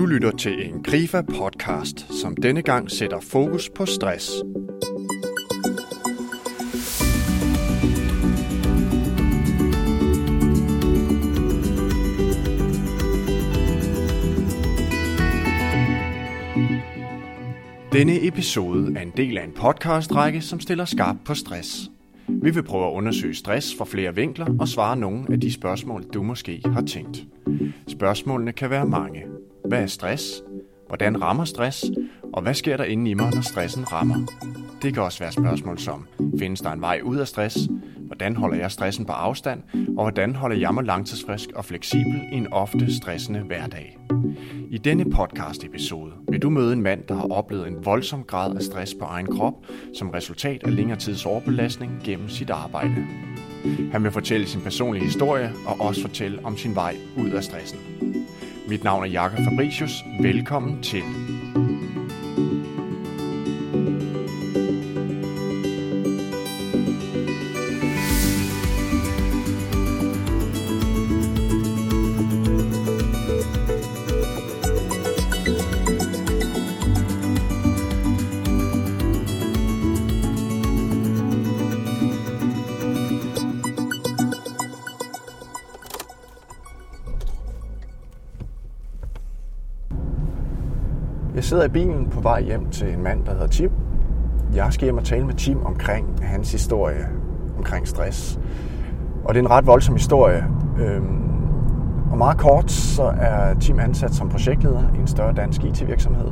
Du lytter til en Grifa-podcast, som denne gang sætter fokus på stress. Denne episode er en del af en podcastrække, som stiller skarp på stress. Vi vil prøve at undersøge stress fra flere vinkler og svare nogle af de spørgsmål, du måske har tænkt. Spørgsmålene kan være mange. Hvad er stress? Hvordan rammer stress? Og hvad sker der inde i mig, når stressen rammer? Det kan også være spørgsmål som, findes der en vej ud af stress? Hvordan holder jeg stressen på afstand? Og hvordan holder jeg mig langtidsfrisk og fleksibel i en ofte stressende hverdag? I denne podcast episode vil du møde en mand, der har oplevet en voldsom grad af stress på egen krop, som resultat af længere tids overbelastning gennem sit arbejde. Han vil fortælle sin personlige historie og også fortælle om sin vej ud af stressen. Mit navn er Jakob Fabricius. Velkommen til. Sidder i bilen på vej hjem til en mand, der hedder Tim. Jeg skal hjem og tale med Tim omkring hans historie omkring stress. Og det er en ret voldsom historie. Øhm, og meget kort, så er Tim ansat som projektleder i en større dansk IT-virksomhed.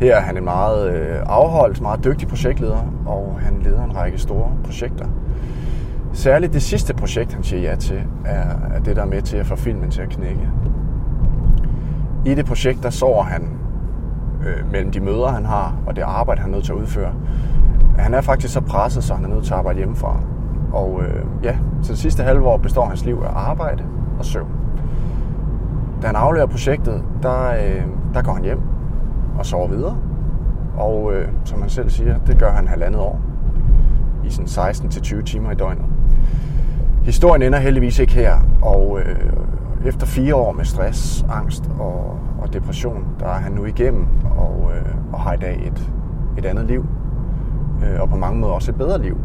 Her er han en meget øh, afholdt, meget dygtig projektleder, og han leder en række store projekter. Særligt det sidste projekt, han siger ja til, er, er det, der er med til at få filmen til at knække. I det projekt, der sover han øh, mellem de møder, han har, og det arbejde, han er nødt til at udføre. Han er faktisk så presset, så han er nødt til at arbejde hjemmefra. Og øh, ja, så det sidste halve år består hans liv af arbejde og søvn. Da han afleverer projektet, der, øh, der går han hjem og sover videre. Og øh, som han selv siger, det gør han halvandet år. I sådan 16-20 timer i døgnet. Historien ender heldigvis ikke her, og øh, efter fire år med stress, angst og, og depression, der er han nu igennem og, øh, og har i dag et, et andet liv. Øh, og på mange måder også et bedre liv.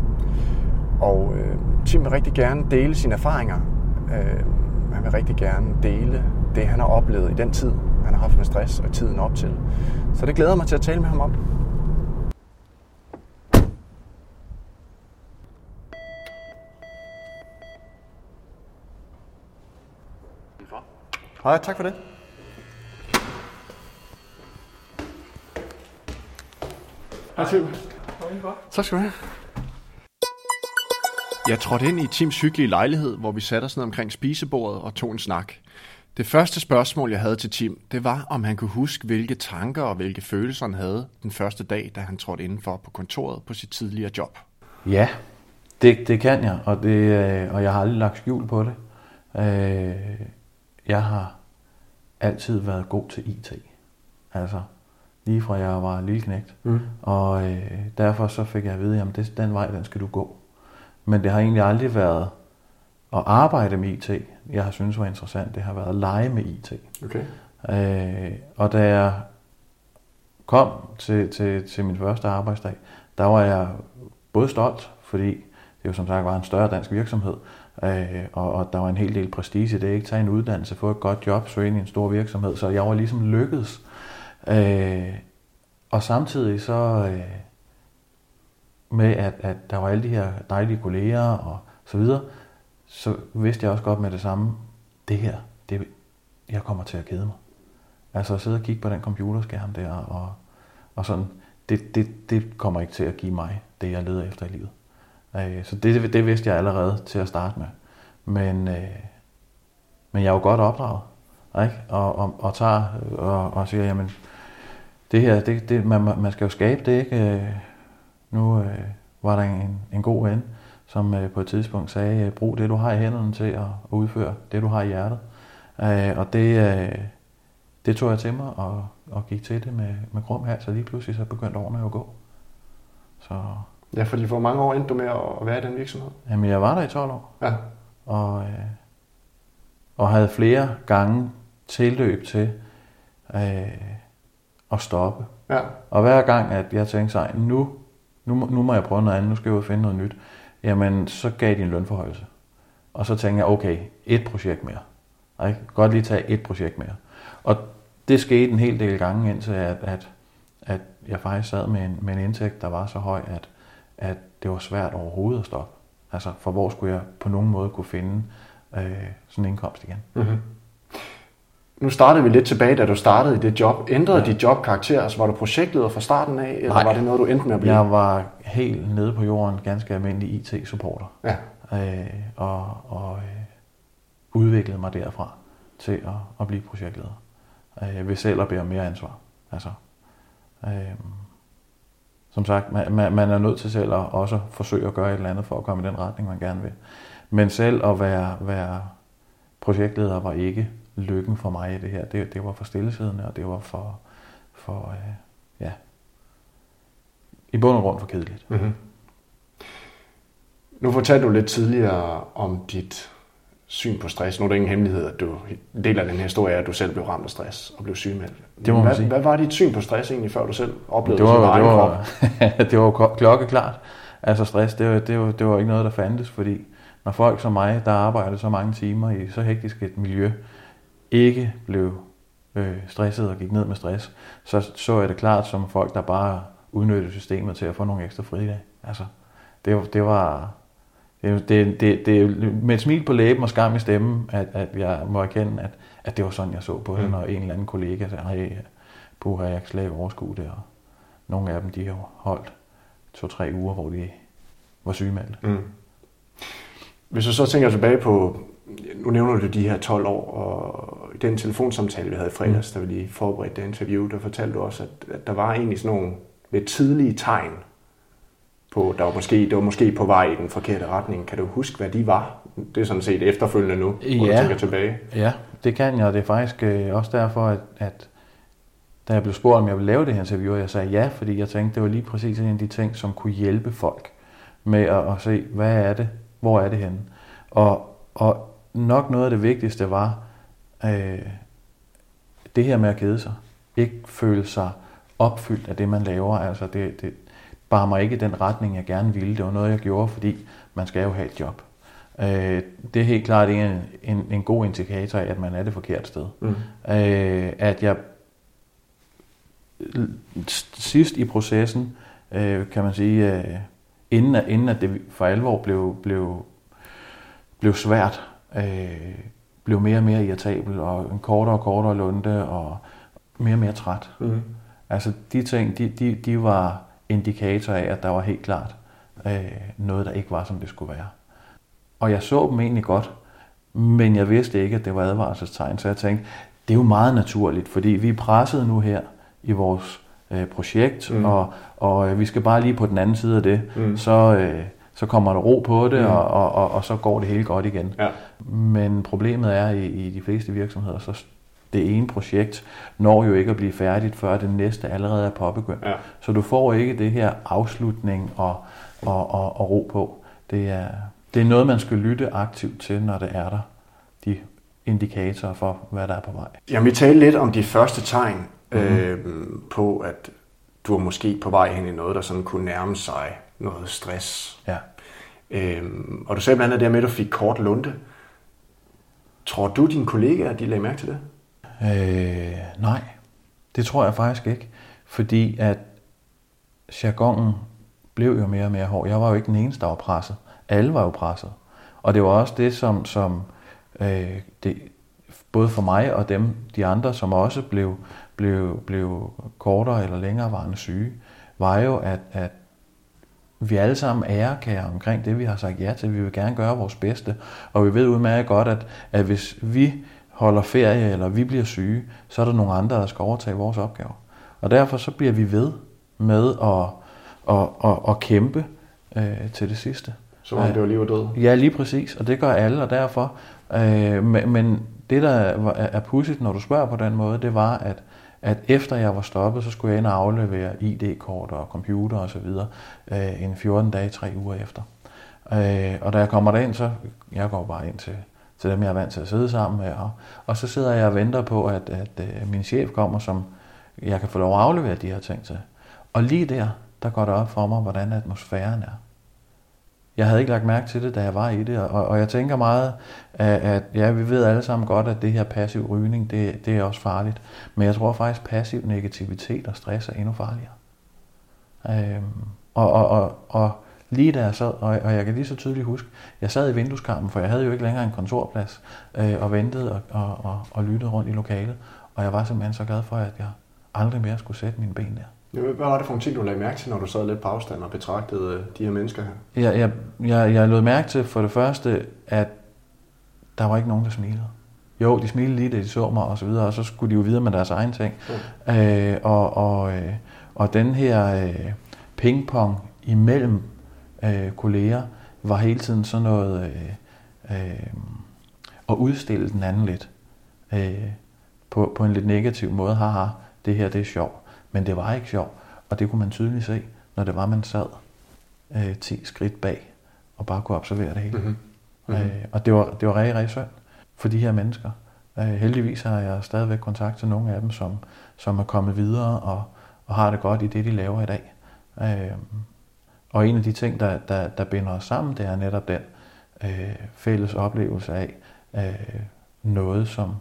Og øh, Tim vil rigtig gerne dele sine erfaringer. Øh, han vil rigtig gerne dele det, han har oplevet i den tid, han har haft med stress og tiden op til. Så det glæder mig til at tale med ham om. Hej, tak for det. Hej Tim. Tak skal du have. Jeg trådte ind i Tims hyggelige lejlighed, hvor vi satte os ned omkring spisebordet og tog en snak. Det første spørgsmål, jeg havde til Tim, det var, om han kunne huske, hvilke tanker og hvilke følelser han havde den første dag, da han trådte indenfor på kontoret på sit tidligere job. Ja, det, det kan jeg, og, det, øh, og jeg har aldrig lagt skjul på det. Øh, jeg har altid været god til IT. Altså, lige fra jeg var lille knægt. Mm. Og øh, derfor så fik jeg at vide, at den vej, den skal du gå. Men det har egentlig aldrig været at arbejde med IT, jeg har synes var interessant. Det har været at lege med IT. Okay. Øh, og da jeg kom til, til, til min første arbejdsdag, der var jeg både stolt, fordi det jo som sagt var en større dansk virksomhed, øh, og, og der var en hel del prestige i det. Ikke tage en uddannelse, få et godt job, søge ind i en stor virksomhed, så jeg var ligesom lykkedes. Øh, og samtidig så øh, med, at, at der var alle de her dejlige kolleger og så videre, så vidste jeg også godt med det samme, det her, det, jeg kommer til at kede mig. Altså at sidde og kigge på den computerskærm der, og, og sådan, det, det, det kommer ikke til at give mig det, jeg leder efter i livet. Øh, så det, det vidste jeg allerede til at starte med. Men, øh, men jeg er jo godt opdraget, ikke? Og, og, og tager og, og siger, jamen, det her, det, det, man, man skal jo skabe det, ikke? Øh, nu øh, var der en, en god ven, som øh, på et tidspunkt sagde, øh, brug det, du har i hænderne til at, udføre det, du har i hjertet. Øh, og det, øh, det tog jeg til mig og, og gik til det med, med grum her, så lige pludselig så begyndte årene at gå. Så, Ja, fordi for mange år endte du med at være i den virksomhed? Jamen, jeg var der i 12 år. Ja. Og, øh, og havde flere gange tilløb til, øh, at stoppe. Ja. Og hver gang, at jeg tænkte sig, nu, nu, nu må jeg prøve noget andet, nu skal jeg ud og finde noget nyt, jamen så gav de en lønforhøjelse. Og så tænkte jeg, okay, et projekt mere. Ikke? Godt lige tage et projekt mere. Og det skete en hel del gange, indtil at, at, at jeg faktisk sad med en, med en indtægt, der var så høj, at, at det var svært overhovedet at stoppe. Altså, for hvor skulle jeg på nogen måde kunne finde øh, sådan en indkomst igen? Mm-hmm. Nu startede vi lidt tilbage, da du startede i det job. Ændrede ja. dit job karakter? Altså, var du projektleder fra starten af, eller Nej. var det noget, du endte med at blive? Jeg var helt nede på jorden, ganske almindelig IT-supporter. Ja. øh, og, og øh, udviklede mig derfra til at, at blive projektleder. Øh, selv at bære mere ansvar. Altså, øh, som sagt, man, man, man er nødt til selv at også forsøge at gøre et eller andet for at komme i den retning, man gerne vil. Men selv at være, være projektleder var ikke lykken for mig i det her. Det, det var for stillesiddende, og det var for, for øh, ja, i bund og grund for kedeligt. Mm-hmm. Nu fortalte du lidt tidligere om dit syn på stress. Nu er det ingen hemmelighed, at du en del af den her historie er, at du selv blev ramt af stress og blev sygemeldt. Det må hvad, sige. hvad var dit syn på stress egentlig, før du selv oplevede det det, var, det var, det var klokkeklart. Altså stress, det var, det, var, det var ikke noget, der fandtes, fordi når folk som mig, der arbejdede så mange timer i så hektisk et miljø, ikke blev øh, stresset og gik ned med stress, så så jeg det klart som folk, der bare udnyttede systemet til at få nogle ekstra fridage. Altså, det, var- det var... Det, det, det, det med et smil på læben og skam i stemmen, at, at jeg må erkende, at, at det var sådan, jeg så på det, Mm. når en eller anden kollega sagde, hey, puha, jeg kan slet ikke overskue det, og nogle af dem, de har holdt to-tre uger, hvor de var sygemeldt. Mm. Hvis du så tænker tilbage på, nu nævner du de her 12 år, og i den telefonsamtale, vi havde i fredags, Mm. da vi lige forberedte det interview, der fortalte du også, at, at der var egentlig sådan nogle lidt tidlige tegn på, der var måske, det var måske på vej i den forkerte retning. Kan du huske, hvad de var? Det er sådan set efterfølgende nu, hvor du Ja. tænker tilbage. Ja, det kan jeg, og det er faktisk øh, også derfor, at, at da jeg blev spurgt, om jeg ville lave det her interview, og jeg sagde ja, fordi jeg tænkte, det var lige præcis en af de ting, som kunne hjælpe folk med at, at se, hvad er det, hvor er det henne. Og, og nok noget af det vigtigste var øh, det her med at kede sig. Ikke føle sig opfyldt af det, man laver. Altså det, det bar mig ikke i den retning, jeg gerne ville. Det var noget, jeg gjorde, fordi man skal jo have et job. Øh, det er helt klart en, en, en god indikator af, at man er det forkerte sted. Mm. Øh, at jeg sidst i processen, øh, kan man sige, øh, inden, at, inden at det for alvor blev, blev, blev svært, øh, blev mere og mere irritabel, og en kortere og kortere lunde, og mere og mere træt. Mm. Altså de ting, de, de, de var indikatorer af, at der var helt klart øh, noget, der ikke var, som det skulle være. Og jeg så dem egentlig godt, men jeg vidste ikke, at det var advarselstegn, så jeg tænkte, det er jo meget naturligt, fordi vi er presset nu her i vores øh, projekt, Mm. og, og øh, vi skal bare lige på den anden side af det, Mm. så, øh, så kommer der ro på det, Mm. og, og, og, og så går det hele godt igen. Ja. Men problemet er i, i de fleste virksomheder, så det ene projekt når jo ikke at blive færdigt, før det næste allerede er påbegyndt. Ja. Så du får ikke det her afslutning og, og, og, og ro på. Det er, det er noget, man skal lytte aktivt til, når det er der. De indikatorer for, hvad der er på vej. Jamen, vi talte lidt om de første tegn Mhm. mm-hmm. øh, på, at du er måske på vej hen i noget, der sådan kunne nærme sig noget stress. Ja. Øhm, og du sagde blandt andet det her med, at du fik kort lunde. Tror du, dine kollegaer, de lagde mærke til det? Øh, nej, det tror jeg faktisk ikke. Fordi at jargonen blev jo mere og mere hård. Jeg var jo ikke den eneste, der var presset. Alle var jo presset. Og det var også det, som, som øh, det, både for mig og dem, de andre, som også blev, blev, blev kortere eller længerevarende syge, var jo, at, at vi alle sammen ærekærer omkring det, vi har sagt ja til. Vi vil gerne gøre vores bedste. Og vi ved udmærket godt, at, at hvis vi holder ferie, eller vi bliver syge, så er der nogle andre, der skal overtage vores opgaver. Og derfor så bliver vi ved med at, at, at, at kæmpe øh, til det sidste. Som om det var liv og død. Ja, lige præcis, og det gør alle, og derfor. Øh, men, det, der er, pudsigt, når du spørger på den måde, det var, at, at efter jeg var stoppet, så skulle jeg ind og aflevere ID-kort og computer og så videre øh, en 14 dage, tre uger efter. Øh, og da jeg kommer derind, så jeg går bare ind til, til dem, jeg er vant til at sidde sammen med. Og, og så sidder jeg og venter på, at, at, at min chef kommer, som jeg kan få lov at aflevere de her ting til. Og lige der, der går det op for mig, hvordan atmosfæren er. Jeg havde ikke lagt mærke til det, da jeg var i det, og, og jeg tænker meget, at, at ja, vi ved alle sammen godt, at det her passiv rygning, det, det er også farligt. Men jeg tror faktisk, at passiv negativitet og stress er endnu farligere. Øhm, og, og, og, og lige da jeg sad, og, og jeg kan lige så tydeligt huske, jeg sad i vindueskarmen, for jeg havde jo ikke længere en kontorplads, øh, og ventede og, og, og, og lyttede rundt i lokalet, og jeg var simpelthen så glad for, at jeg aldrig mere skulle sætte mine ben der. Hvad var det for en ting, du lagde mærke til, når du sad lidt på afstand og betragtede øh, de her mennesker her? Jeg, jeg, jeg, jeg lod mærke til for det første, at der var ikke nogen, der smilede. Jo, de smilede lige, da de så mig og så videre, og så skulle de jo videre med deres egen ting. Mm. Øh, og, og, øh, og den her øh, pingpong imellem øh, kolleger var hele tiden sådan noget øh, øh, at udstille den anden lidt. Øh, på, på en lidt negativ måde. Haha, det her det er sjovt. Men det var ikke sjovt. Og det kunne man tydeligt se, når det var, man sad øh, 10 skridt bag og bare kunne observere det hele. Mm-hmm. Mm-hmm. Øh, og det var, det var rigtig, rigtig synd for de her mennesker. Øh, heldigvis har jeg stadigvæk kontakt til nogle af dem, som, som er kommet videre og, og har det godt i det, de laver i dag. Øh, og en af de ting, der, der, der binder os sammen, det er netop den øh, fælles oplevelse af øh, noget, som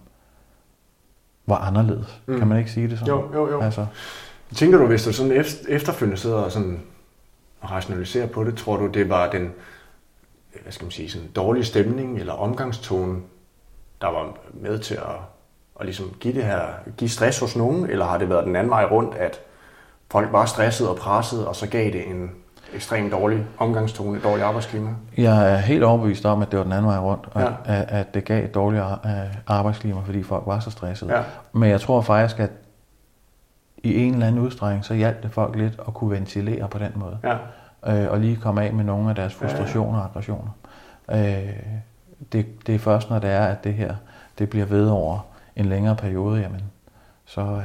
var anderledes. Mm. Kan man ikke sige det sådan? Jo, jo, jo. Altså. Tænker du, hvis du sådan efterfølgende sidder og sådan rationaliserer på det, tror du, det var den hvad skal man sige, sådan dårlige stemning eller omgangstone, der var med til at, at ligesom give det her, give stress hos nogen, eller har det været den anden vej rundt, at folk var stresset og presset, og så gav det en ekstremt dårlig omgangstone, et dårligt arbejdsklima? Jeg er helt overbevist om, at det var den anden vej rundt, ja. at, at det gav et dårligt øh, arbejdsklima, fordi folk var så stressede. Ja. Men jeg tror faktisk, at i en eller anden udstrækning, så hjalp det folk lidt at kunne ventilere på den måde. Ja. Øh, og lige komme af med nogle af deres frustrationer og aggressioner. Øh, det, det er først, når det er, at det her det bliver ved over en længere periode, jamen, så, øh, ja,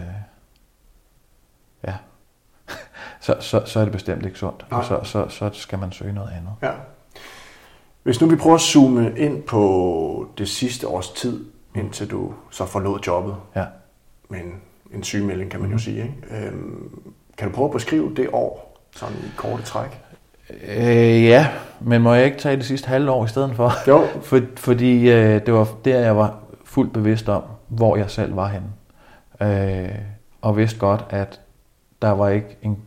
så, så, så er det bestemt ikke sundt. Og så, så, så skal man søge noget andet. Ja. Hvis nu vi prøver at zoome ind på det sidste års tid, indtil du så forlod jobbet ja. med en, sygemelding, kan man jo mm. sige. Ikke? Øhm, kan du prøve at beskrive det år, sådan i korte træk? Øh, ja, men må jeg ikke tage det sidste halve år i stedet for? Jo. For, fordi øh, det var der, jeg var fuldt bevidst om, hvor jeg selv var henne. Øh, og vidste godt, at der var ikke en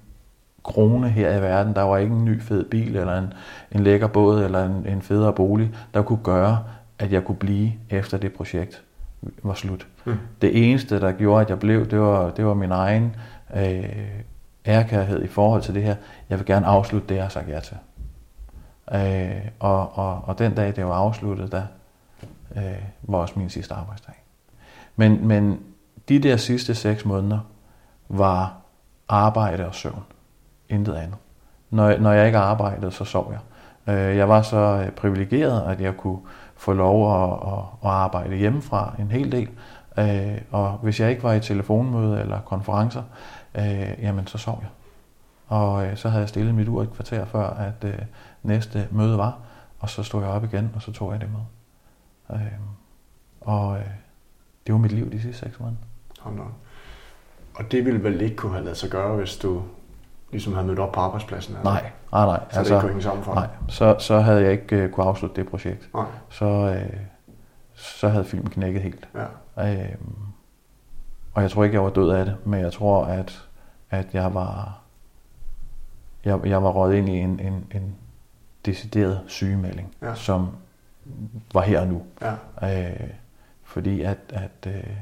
krone her i verden. Der var ikke en ny fed bil, eller en, en lækker båd, eller en, en federe bolig, der kunne gøre, at jeg kunne blive efter det projekt var slut. Mm. Det eneste, der gjorde, at jeg blev, det var, det var min egen øh, ærkærhed i forhold til det her. Jeg vil gerne afslutte det, jeg har sagt ja til. Øh, og, og, og den dag, det var afsluttet, der øh, var også min sidste arbejdsdag. Men, men de der sidste seks måneder var arbejde og søvn. Intet andet. Når, når jeg ikke arbejdede, så sov jeg. Øh, jeg var så øh, privilegeret, at jeg kunne få lov at, at, at arbejde hjemmefra en hel del. Øh, og hvis jeg ikke var i telefonmøde eller konferencer, jamen så sov jeg. Og så havde jeg stillet mit ur et kvarter før, at næste møde var, og så stod jeg op igen, og så tog jeg det med. Og det var mit liv de sidste seks måneder. Hold Og det ville vel ikke kunne have lavet sig gøre, hvis du ligesom havde mødt op på arbejdspladsen? Eller? Nej, nej, nej. Så altså, det ikke kunne sammen for Nej, så, så havde jeg ikke uh, kunne afslutte det projekt. Nej. Så, uh, så havde filmen knækket helt. Ja. Uh, og jeg tror ikke, jeg var død af det, men jeg tror, at, at jeg var jeg, jeg var råd ind i en, en, en decideret sygemelding, ja. som var her og nu. Ja. Øh, fordi at, at øh,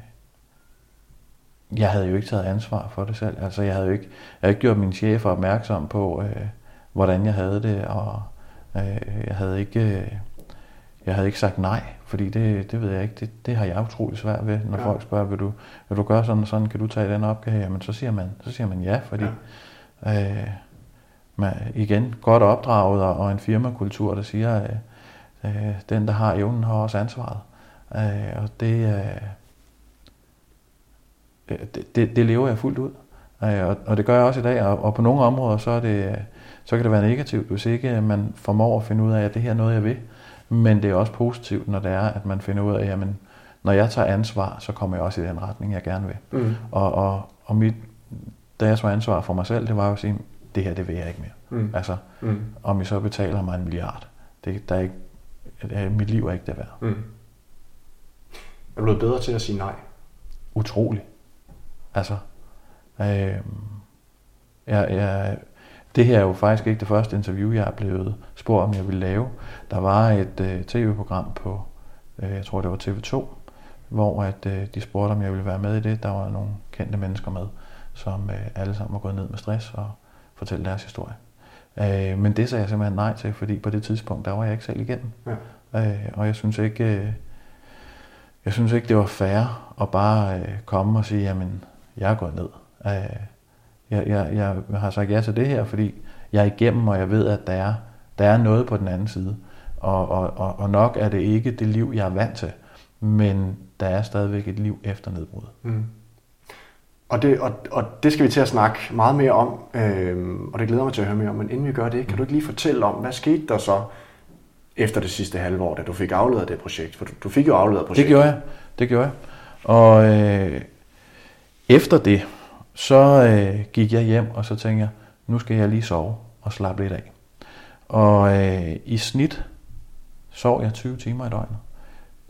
jeg havde jo ikke taget ansvar for det selv. Altså jeg havde jo ikke, jeg havde ikke gjort min chef opmærksom på, øh, hvordan jeg havde det, og øh, jeg havde ikke, øh, jeg havde ikke sagt nej, fordi det, det ved jeg ikke, det, det har jeg utrolig svært ved, når ja. folk spørger, vil du, vil du gøre sådan og sådan, kan du tage den opgave? Jamen så siger man, så siger man ja, fordi ja. Øh, man, igen, godt opdraget og en firmakultur, der siger, at øh, den, der har evnen, har også ansvaret. Øh, og det, øh, det, det, det lever jeg fuldt ud. Øh, og, og det gør jeg også i dag, og, og på nogle områder, så, er det, så kan det være negativt, hvis ikke man formår at finde ud af, at det her er noget, jeg vil. Men det er også positivt, når det er, at man finder ud af, jamen, når jeg tager ansvar, så kommer jeg også i den retning, jeg gerne vil. Mm. Og, og, og mit, da jeg tog ansvar for mig selv, det var jo at sige, det her, det vil jeg ikke mere. Mm. Altså, Mm. om I så betaler mig en milliard, det, der er ikke, det, mit liv er ikke det værd. Mm. Er du blevet bedre til at sige nej? utrolig. Altså, øh, jeg, jeg, det her er jo faktisk ikke det første interview, jeg er blevet spurgt, om jeg ville lave. Der var et øh, tv-program på, øh, jeg tror det var TV2, hvor at, øh, de spurgte, om jeg ville være med i det. Der var nogle kendte mennesker med, som øh, alle sammen var gået ned med stress og fortælle deres historie. Øh, men det sagde jeg simpelthen nej til, fordi på det tidspunkt, der var jeg ikke selv igennem. Ja. Øh, og jeg synes ikke, øh, jeg synes ikke, det var fair at bare øh, komme og sige, jamen, jeg er gået ned. Øh, jeg, jeg, jeg har sagt ja til det her, fordi jeg er igennem, og jeg ved, at der er, der er noget på den anden side. Og, og, og, og nok er det ikke det liv, jeg er vant til, men der er stadigvæk et liv efter nedbrud. Mm. Og det, og, og det skal vi til at snakke meget mere om, øhm, og det glæder mig til at høre mere om. Men inden vi gør det, kan du ikke lige fortælle om, hvad skete der så efter det sidste halve år, da du fik afleveret det projekt? For du, du fik jo afleveret Det projektet. gjorde jeg. Det gjorde jeg. Og øh, efter det, så øh, gik jeg hjem, og så tænkte jeg, nu skal jeg lige sove og slappe lidt af. Og øh, i snit sov jeg 20 timer i døgnet.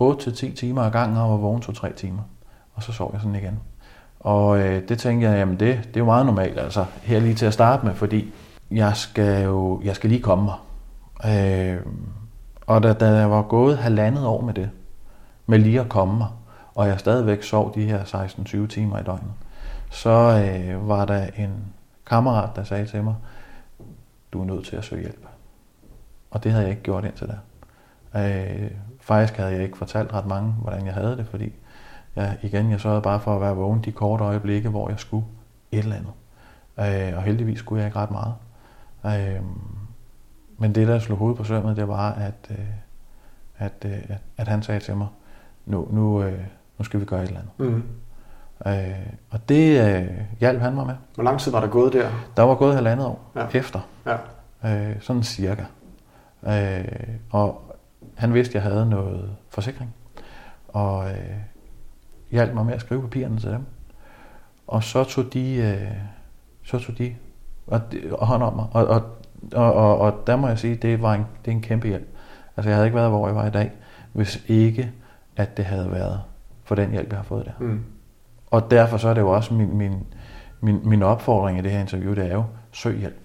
8-10 timer ad gangen, og var vågen 2-3 timer. Og så sov jeg sådan igen. Og øh, det tænkte jeg, jamen det, det er jo meget normalt, altså her lige til at starte med, fordi jeg skal jo jeg skal lige komme mig. Øh, og da, da jeg var gået halvandet år med det, med lige at komme mig, og jeg stadigvæk sov de her 16-20 timer i døgnet, så øh, var der en kammerat, der sagde til mig, du er nødt til at søge hjælp. Og det havde jeg ikke gjort indtil da. Øh, faktisk havde jeg ikke fortalt ret mange, hvordan jeg havde det, fordi jeg, igen, jeg sørgede bare for at være vågen de korte øjeblikke, hvor jeg skulle et eller andet. Øh, og heldigvis skulle jeg ikke ret meget. Øh, men det, der slog hovedet på sømmet, det var, at, øh, at, øh, at, at han sagde til mig, nu, nu, øh, nu skal vi gøre et eller andet. Mm. Øh, og det øh, hjalp han mig med. Hvor lang tid var der gået der? Der var gået halvandet år Ja. efter, Ja. øh, sådan cirka. Øh, og han vidste, at jeg havde noget forsikring, og øh, hjalp mig med at skrive papirerne til dem. Og så tog de, øh, så tog de og, og hånd om mig. Og, og, og, og, og der må jeg sige, det var en, det er en kæmpe hjælp. Altså jeg havde ikke været, hvor jeg var i dag, hvis ikke, at det havde været for den hjælp, jeg har fået der. Mm. Og derfor så er det jo også min, min, min, min opfordring i det her interview, det er jo, søg hjælp.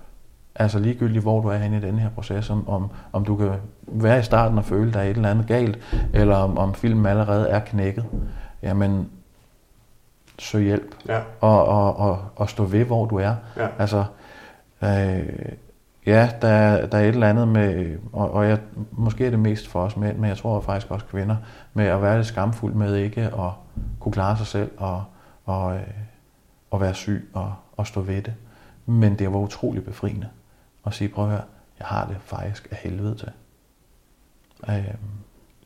Altså ligegyldigt, hvor du er henne i den her proces, om, om, om du kan være i starten og føle, der er et eller andet galt, eller om, om filmen allerede er knækket, jamen søg hjælp. Ja. Og, og, og, og stå ved, hvor du er. Ja. Altså, øh, ja, der, er- der er et eller andet med, og, og jeg, måske er det mest for os mænd, men jeg tror faktisk også kvinder, med at være lidt skamfuld med ikke at kunne klare sig selv og, og, øh, og være syg og, og stå ved det. Men det var utrolig befriende at sige, prøv at høre, jeg har det faktisk af helvede til. Øh,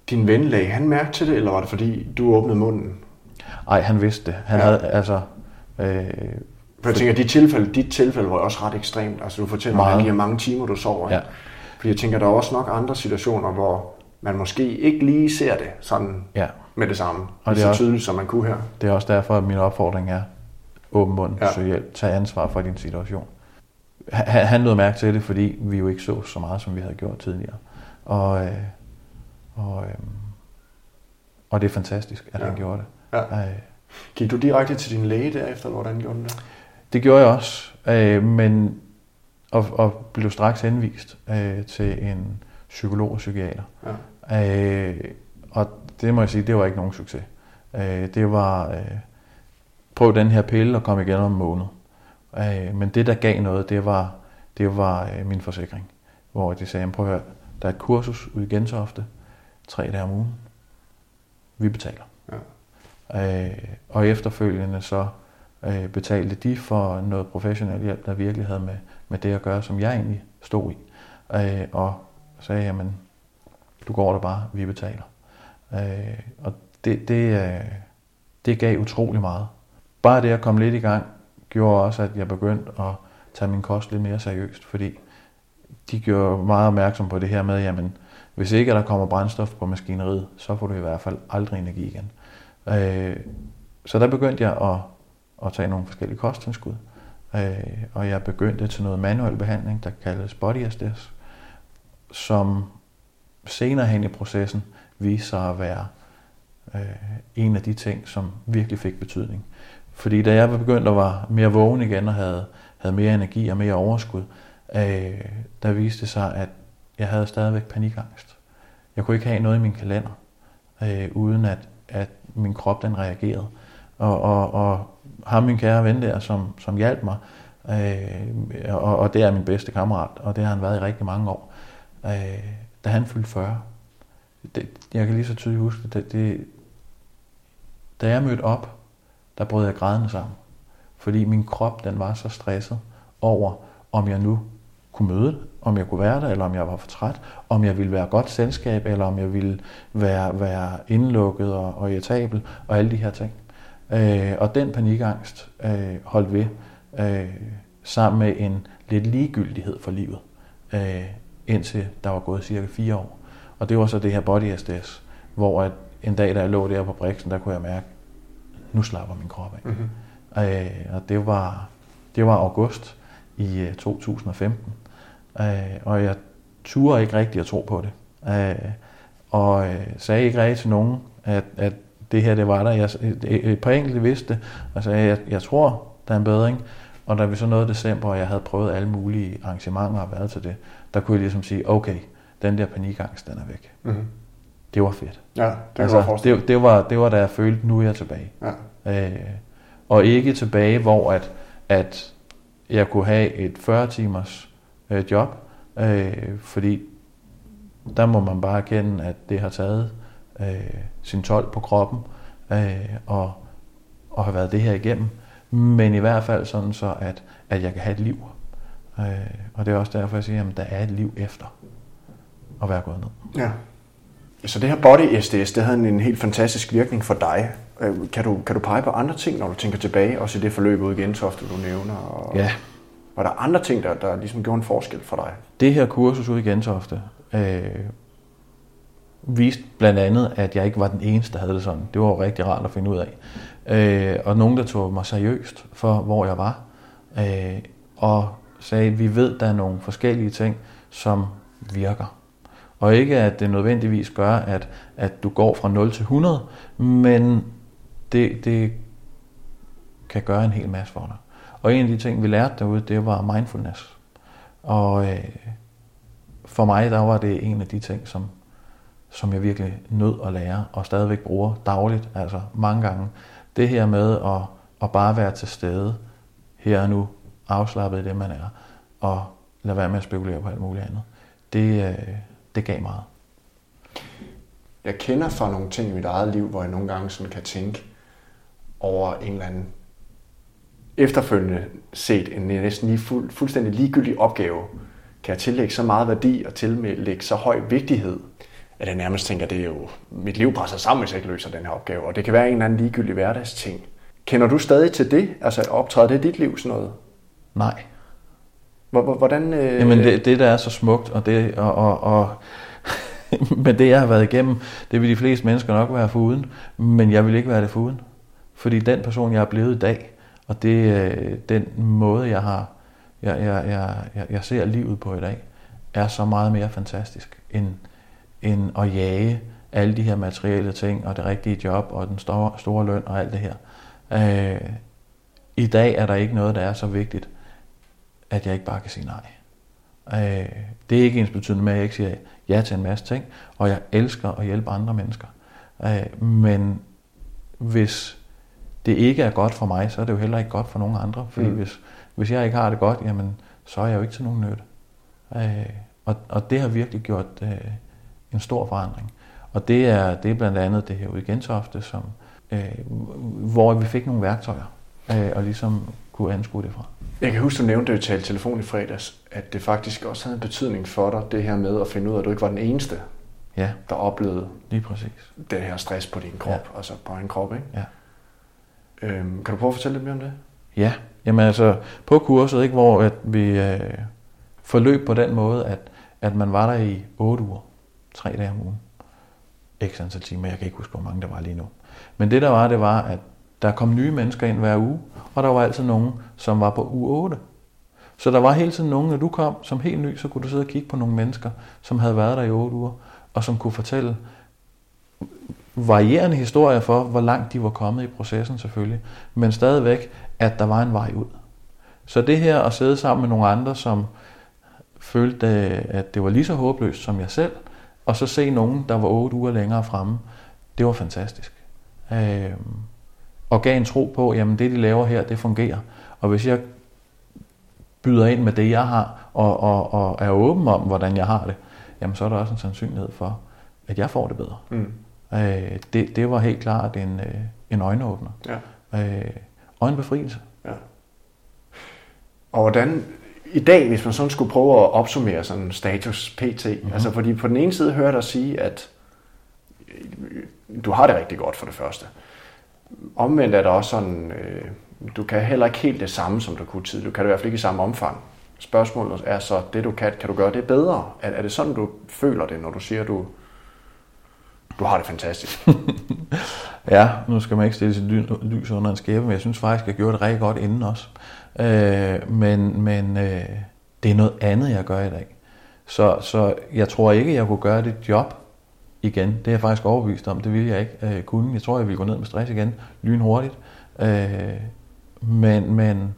Din ven lagde han mærke til det, eller var det fordi, du åbnede munden? ej, han vidste det. Han ja. havde, altså, øh, For jeg tænker, dit tilfælde, dit tilfælde var også ret ekstremt. Altså du fortæller mig, at de her mange timer, du sover. Ja. ikke? Fordi jeg tænker, der er også nok andre situationer, hvor man måske ikke lige ser det sådan ja, med det samme. Og det det er så også- tydeligt, som man kunne her. Det er også derfor, at min opfordring er, åben mund, Ja. søg hjælp, tag ansvar for din situation. Han, han lod mærke til det, fordi vi jo ikke så så meget, som vi havde gjort tidligere. Og, øh, og, øh, og det er fantastisk, at ja. han gjorde det. Ja. Øh, Gik du direkte til din læge derefter, eller hvordan gjorde du det? Det gjorde jeg også, øh, men og, og blev straks henvist øh, til en psykolog og psykiater. Ja. Øh, og det må jeg sige, det var ikke nogen succes. Øh, det var, øh, prøv den her pille og komme igen om en måned. Øh, men det, der gav noget, det var, det var øh, min forsikring. Hvor de sagde, prøv at høre, der er et kursus ude i Gentofte, tre dage om ugen. Vi betaler. Ja. Øh, og efterfølgende så øh, betalte de for noget professionel hjælp, der virkelig havde med, med det at gøre, som jeg egentlig stod i. Øh, og sagde, jamen, du går der bare, vi betaler. Øh, og det, det, øh, det gav utrolig meget. Bare det at komme lidt i gang, gjorde også, at jeg begyndte at tage min kost lidt mere seriøst, fordi de gjorde meget opmærksom på det her med, jamen, hvis ikke der kommer brændstof på maskineriet, så får du i hvert fald aldrig energi igen. Øh, så der begyndte jeg at, at tage nogle forskellige kosttilskud. Øh, og jeg begyndte til noget manuel behandling, der kaldes body SDS, som senere hen i processen viste sig at være øh, en af de ting, som virkelig fik betydning. Fordi da jeg begyndte at være mere vågen igen og havde, havde mere energi og mere overskud, øh, der viste det sig, at jeg havde stadigvæk panikangst. Jeg kunne ikke have noget i min kalender, øh, uden at, at min krop den reagerede. Og, og, og ham, min kære ven der, som, som hjalp mig, øh, og, og det er min bedste kammerat, og det har han været i rigtig mange år, øh, da han fyldte 40. Det, jeg kan lige så tydeligt huske det, det. Da jeg mødte op, der brød jeg grædende sammen. Fordi min krop, den var så stresset over, om jeg nu kunne møde det, om jeg kunne være der, eller om jeg var for træt, om jeg ville være godt selskab, eller om jeg ville være, være indlukket og, og irritabel, og alle de her ting. Øh, og den panikangst øh, holdt ved, øh, sammen med en lidt ligegyldighed for livet, øh, indtil der var gået cirka fire år. Og det var så det her body SDS, hvor at en dag, da jeg lå der på Brixen, der kunne jeg mærke, nu slapper min krop af. Mm-hmm. Øh, og det var, det var august i 2015. Øh, øh, og jeg turde ikke rigtig at tro på det. Øh, og øh, sagde ikke rigtig til nogen, at, at det her det var der. Jeg, et, par enkelte vidste og sagde, jeg, jeg tror, der er en bedring. Og da vi så nåede december, og jeg havde prøvet alle mulige arrangementer og været til det, der kunne jeg ligesom sige, okay, den der panikangst, den er væk. Mm-hmm. Det var fedt. Ja, det altså, var det, det, var, det var da jeg følte, nu er jeg tilbage. Ja. Øh, og ikke tilbage, hvor at, at jeg kunne have et 40 timers øh, job, øh, fordi der må man bare erkende, at det har taget øh, sin tolv på kroppen, øh, og, og har været det her igennem. Men i hvert fald sådan så, at, at jeg kan have et liv. Øh, og det er også derfor, jeg siger, at der er et liv efter at være gået ned. Ja. Så det her body SDS, det havde en, helt fantastisk virkning for dig. Øh, kan du, kan du pege på andre ting, når du tænker tilbage, også i det forløb ude i Gentofte, du nævner? Og ja. Var der andre ting, der, der ligesom gjorde en forskel for dig? Det her kursus ude i Gentofte øh, viste blandt andet, at jeg ikke var den eneste, der havde det sådan. Det var jo rigtig rart at finde ud af. Øh, og nogen, der tog mig seriøst for, hvor jeg var. Øh, og sagde, at vi ved, at der er nogle forskellige ting, som virker. Og ikke at det nødvendigvis gør, at, at du går fra 0 til 100, men det, det kan gøre en hel masse for dig. Og en af de ting, vi lærte derude, det var mindfulness. Og øh, for mig, der var det en af de ting, som, som jeg virkelig nød at lære, og stadigvæk bruger dagligt, altså mange gange. Det her med at, at bare være til stede her og nu, afslappet i det, man er, og lade være med at spekulere på alt muligt andet. Det, øh, det gav meget. Jeg kender fra nogle ting i mit eget liv, hvor jeg nogle gange sådan kan tænke over en eller anden efterfølgende set en næsten lige fuld, fuldstændig ligegyldig opgave, kan jeg tillægge så meget værdi og tillægge så høj vigtighed, at jeg nærmest tænker, at det er jo mit liv presser sammen, hvis jeg ikke løser den her opgave. Og det kan være en eller anden ligegyldig hverdagsting. Kender du stadig til det? Altså optræder det i dit liv sådan noget? Nej. Hvordan... Øh... Jamen det, det, der er så smukt, og det, og, og, og men det, jeg har været igennem, det vil de fleste mennesker nok være foruden, men jeg vil ikke være det foruden. Fordi den person, jeg er blevet i dag, og det øh, den måde, jeg har, jeg, jeg, jeg, jeg ser livet på i dag, er så meget mere fantastisk, end, end at jage alle de her materielle ting, og det rigtige job, og den store, store løn, og alt det her. Øh, I dag er der ikke noget, der er så vigtigt, at jeg ikke bare kan sige nej. Øh, det er ikke ens betydende med, at jeg ikke siger ja til en masse ting, og jeg elsker at hjælpe andre mennesker. Øh, men hvis det ikke er godt for mig, så er det jo heller ikke godt for nogen andre. Fordi mm. hvis, hvis jeg ikke har det godt, jamen, så er jeg jo ikke til nogen nytte. Øh, og, og det har virkelig gjort øh, en stor forandring. Og det er, det er blandt andet det her ude i Gentofte, som, øh, hvor vi fik nogle værktøjer, øh, og ligesom kunne anskue det fra. Jeg kan huske, du nævnte, i telefon i fredags, at det faktisk også havde en betydning for dig, det her med at finde ud af, at du ikke var den eneste, ja. der oplevede Lige præcis. det her stress på din krop, ja. altså på en krop, ikke? Ja. Øhm, kan du prøve at fortælle lidt mere om det? Ja, jamen altså på kurset, ikke, hvor at vi øh, forløb på den måde, at, at man var der i 8 uger tre dage om ugen. X antal timer, jeg kan ikke huske, hvor mange der var lige nu. Men det der var, det var, at der kom nye mennesker ind hver uge, og der var altid nogen, som var på uge 8. Så der var hele tiden nogen, når du kom som helt ny, så kunne du sidde og kigge på nogle mennesker, som havde været der i 8 uger, og som kunne fortælle varierende historier for, hvor langt de var kommet i processen selvfølgelig, men stadigvæk, at der var en vej ud. Så det her at sidde sammen med nogle andre, som følte, at det var lige så håbløst som jeg selv, og så se nogen, der var otte uger længere fremme, det var fantastisk. Øh, en tro på, jamen det de laver her, det fungerer. Og hvis jeg byder ind med det, jeg har, og, og, og er åben om, hvordan jeg har det, jamen så er der også en sandsynlighed for, at jeg får det bedre. Mm. Øh, det, det var helt klart en, øh, en øjenåbner. Ja. Øh, og en befrielse. Ja. Og hvordan i dag, hvis man sådan skulle prøve at opsummere sådan status PT, mm-hmm. altså fordi på den ene side hører dig sige, at du har det rigtig godt for det første. Omvendt er der også sådan, øh, du kan heller ikke helt det samme, som du kunne tidligere. Du kan det i hvert fald ikke i samme omfang. Spørgsmålet er så, det du kan, kan du gøre det bedre? Er, er det sådan, du føler det, når du siger, du, du har det fantastisk? ja, nu skal man ikke stille sit lys under en skæbe, men jeg synes faktisk, jeg gjorde det rigtig godt inden også. Øh, men men øh, det er noget andet, jeg gør i dag. Så, så jeg tror ikke, jeg kunne gøre det job igen. Det er jeg faktisk overbevist om. Det vil jeg ikke øh, kunne. Jeg tror, jeg vil gå ned med stress igen lynhurtigt. Øh, men men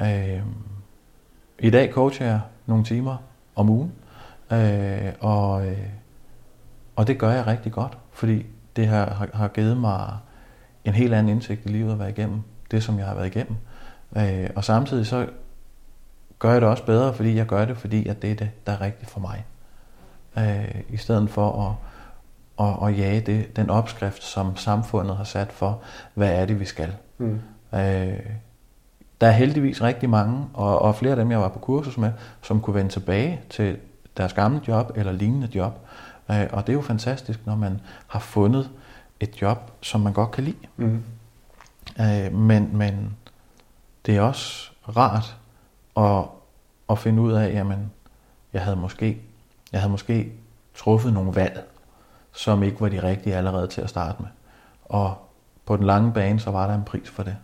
øh, i dag coacher jeg nogle timer om ugen. Øh, og, øh, og det gør jeg rigtig godt, fordi det har, har, har givet mig en helt anden indsigt i livet at være igennem. Det, som jeg har været igennem. Øh, og samtidig så gør jeg det også bedre, fordi jeg gør det, fordi at det er det, der er rigtigt for mig. Øh, I stedet for at, at, at jage det, den opskrift, som samfundet har sat for, hvad er det, vi skal. Mm. Øh, der er heldigvis rigtig mange, og, og flere af dem, jeg var på kursus med, som kunne vende tilbage til deres gamle job eller lignende job. Øh, og det er jo fantastisk, når man har fundet et job, som man godt kan lide. Mm. Øh, men, men det er også rart at, at finde ud af, jamen, jeg havde måske, jeg havde måske truffet nogle valg, som ikke var de rigtige allerede til at starte med. Og på den lange bane, så var der en pris for det.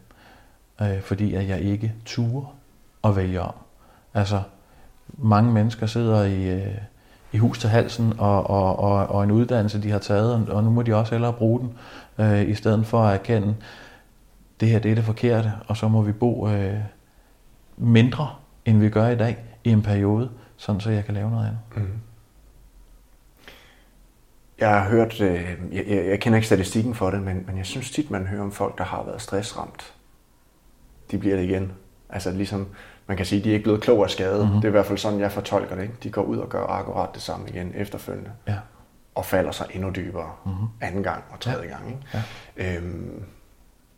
Øh, fordi at jeg ikke turde at vælge om. Altså, mange mennesker sidder i, øh, i hus til halsen og, og, og, og en uddannelse, de har taget, og nu må de også hellere bruge den, øh, i stedet for at erkende, det her det er det forkerte, og så må vi bo øh, mindre, end vi gør i dag, i en periode, sådan så jeg kan lave noget andet. Mm. Jeg har hørt, øh, jeg, jeg, jeg kender ikke statistikken for det, men, men jeg synes tit, man hører om folk, der har været stressramt. De bliver det igen. Altså ligesom, man kan sige, de er ikke blevet klog af skade. Mm-hmm. Det er i hvert fald sådan, jeg fortolker det. Ikke? De går ud og gør akkurat det samme igen efterfølgende. Ja. Og falder sig endnu dybere mm-hmm. anden gang og tredje ja. gang. Ikke? Ja. Øhm,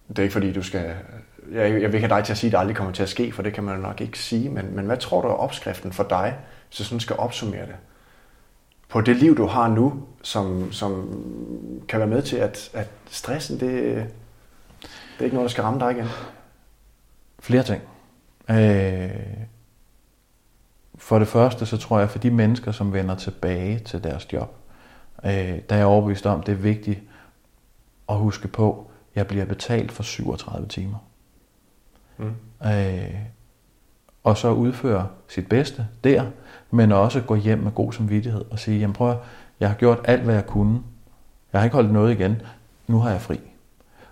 det er ikke fordi, du skal... Jeg, jeg vil ikke have dig til at sige, at det aldrig kommer til at ske, for det kan man nok ikke sige. Men, men hvad tror du er opskriften for dig, hvis du sådan skal opsummere det? På det liv, du har nu, som, som kan være med til, at, at stressen, det, det er ikke noget, der skal ramme dig igen? Flere ting. Øh, for det første, så tror jeg, for de mennesker, som vender tilbage til deres job, øh, der er jeg overbevist om, det er vigtigt at huske på, jeg bliver betalt for 37 timer. Mm. Øh, og så udføre sit bedste der, men også gå hjem med god samvittighed og sige, jamen prøv jeg har gjort alt, hvad jeg kunne. Jeg har ikke holdt noget igen. Nu har jeg fri.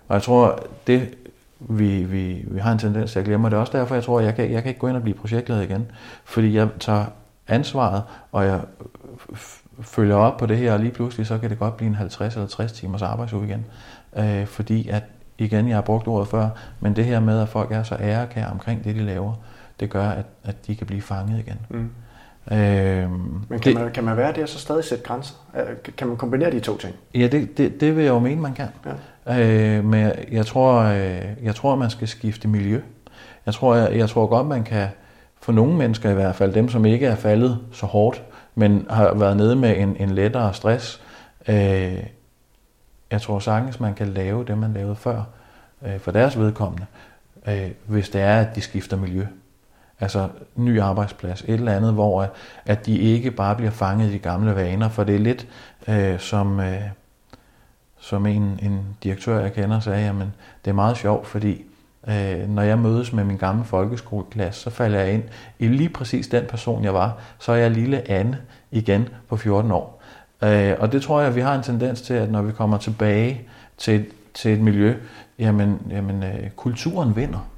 Og jeg tror, det vi, vi, vi har en tendens til at glemme, det er også derfor, jeg tror, jeg kan, jeg kan ikke gå ind og blive projektleder igen. Fordi jeg tager ansvaret, og jeg følger op på det her, og lige pludselig, så kan det godt blive en 50 eller 60 timers arbejdsuge igen øh, fordi at, igen, jeg har brugt ordet før, men det her med, at folk er så ærekære omkring det, de laver, det gør, at, at de kan blive fanget igen. Mm. Øh, men kan, det, man, kan man være det og så stadig sætte grænser? Kan man kombinere de to ting? Ja, det, det, det vil jeg jo mene, man kan. Ja. Øh, men jeg, jeg, tror, øh, jeg tror, man skal skifte miljø. Jeg tror, jeg, jeg tror godt, man kan, for nogle mennesker i hvert fald, dem som ikke er faldet så hårdt, men har været nede med en, en lettere stress, øh, jeg tror sagtens, man kan lave det, man lavede før, øh, for deres vedkommende, øh, hvis det er, at de skifter miljø. Altså ny arbejdsplads, et eller andet, hvor øh, at de ikke bare bliver fanget i de gamle vaner, for det er lidt øh, som, øh, som en, en direktør, jeg kender, sagde, jamen det er meget sjovt, fordi øh, når jeg mødes med min gamle folkeskoleklasse, så falder jeg ind i lige præcis den person, jeg var. Så er jeg lille Anne igen på 14 år. Øh, og det tror jeg, vi har en tendens til, at når vi kommer tilbage til, til et miljø, jamen, jamen øh, kulturen vinder.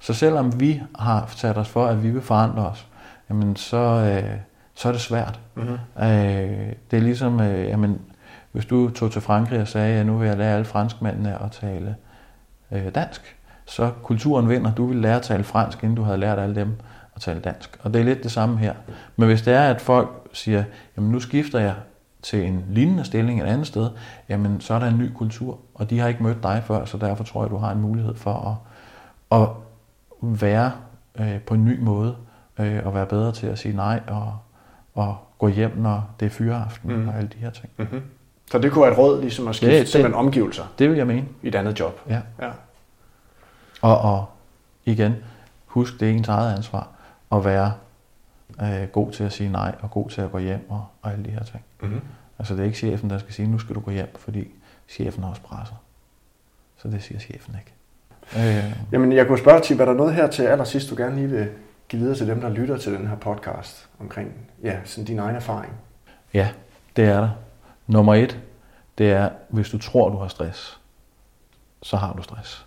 Så selvom vi har sat os for, at vi vil forandre os, jamen så, øh, så er det svært. Mm-hmm. Øh, det er ligesom, øh, jamen, hvis du tog til Frankrig og sagde, at nu vil jeg lære alle franskmændene at tale øh, dansk, så kulturen vinder. Du vil lære at tale fransk, inden du havde lært alle dem at tale dansk. Og det er lidt det samme her. Men hvis det er, at folk siger, jamen nu skifter jeg til en lignende stilling et andet sted, jamen så er der en ny kultur, og de har ikke mødt dig før, så derfor tror jeg, du har en mulighed for at, at være øh, på en ny måde, øh, og være bedre til at sige nej, og, og gå hjem, når det er fyreaften, mm. og alle de her ting. Mm-hmm. Så det kunne være et råd, ligesom at skifte det, det, omgivelser? Det vil jeg mene. I et andet job? Ja. ja. Og, og igen, husk, det er ens eget ansvar at være øh, god til at sige nej, og god til at gå hjem, og, og alle de her ting. Mm-hmm. Altså det er ikke chefen, der skal sige, nu skal du gå hjem, fordi chefen har også presset. Så det siger chefen ikke. Øh, Jamen, jeg kunne spørge til, er der noget her til allersidst, du gerne lige vil give videre til dem, der lytter til den her podcast omkring ja, sådan din egen erfaring? Ja, det er der. Nummer et, det er, hvis du tror, du har stress, så har du stress.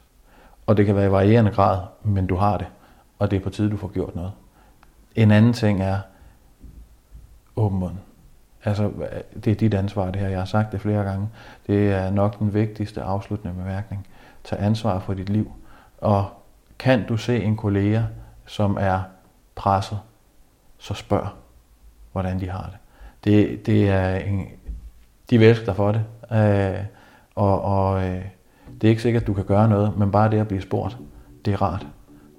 Og det kan være i varierende grad, men du har det. Og det er på tide, du får gjort noget. En anden ting er åben mund. Altså, det er dit ansvar, det her. Jeg har sagt det flere gange. Det er nok den vigtigste afsluttende bemærkning. Tag ansvar for dit liv. Og kan du se en kollega, som er presset, så spørg, hvordan de har det. Det, det er en, de væsker dig for det. Øh, og og øh, det er ikke sikkert, at du kan gøre noget, men bare det at blive spurgt, det er rart.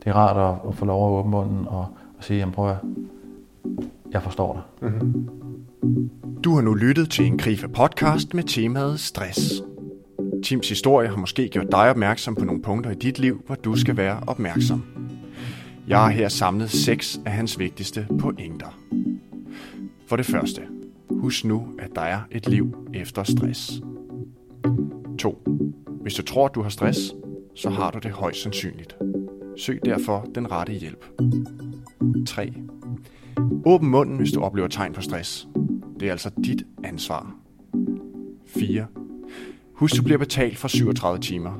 Det er rart at, at få lov at åbne munden og, og sige, jamen prøv at, jeg forstår dig. Mm-hmm. Du har nu lyttet til en Grife podcast med temaet stress. Tims historie har måske gjort dig opmærksom på nogle punkter i dit liv, hvor du skal være opmærksom. Jeg har her samlet seks af hans vigtigste pointer. For det første, husk nu, at der er et liv efter stress. 2. Hvis du tror, at du har stress, så har du det højst sandsynligt. Søg derfor den rette hjælp. 3. Åbn munden, hvis du oplever tegn på stress. Det er altså dit ansvar. 4. Husk, du bliver betalt for 37 timer.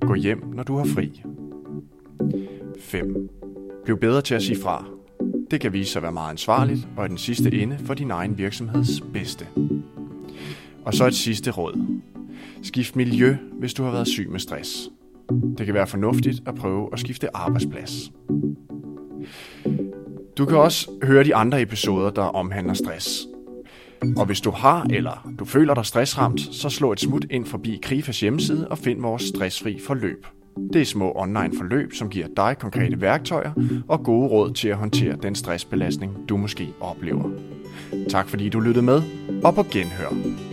Gå hjem, når du har fri. 5. Bliv bedre til at sige fra. Det kan vise sig at være meget ansvarligt og i den sidste ende for din egen virksomheds bedste. Og så et sidste råd. Skift miljø, hvis du har været syg med stress. Det kan være fornuftigt at prøve at skifte arbejdsplads. Du kan også høre de andre episoder, der omhandler stress. Og hvis du har eller du føler dig stressramt, så slå et smut ind forbi Krifas hjemmeside og find vores stressfri forløb. Det er små online forløb, som giver dig konkrete værktøjer og gode råd til at håndtere den stressbelastning, du måske oplever. Tak fordi du lyttede med, og på genhør.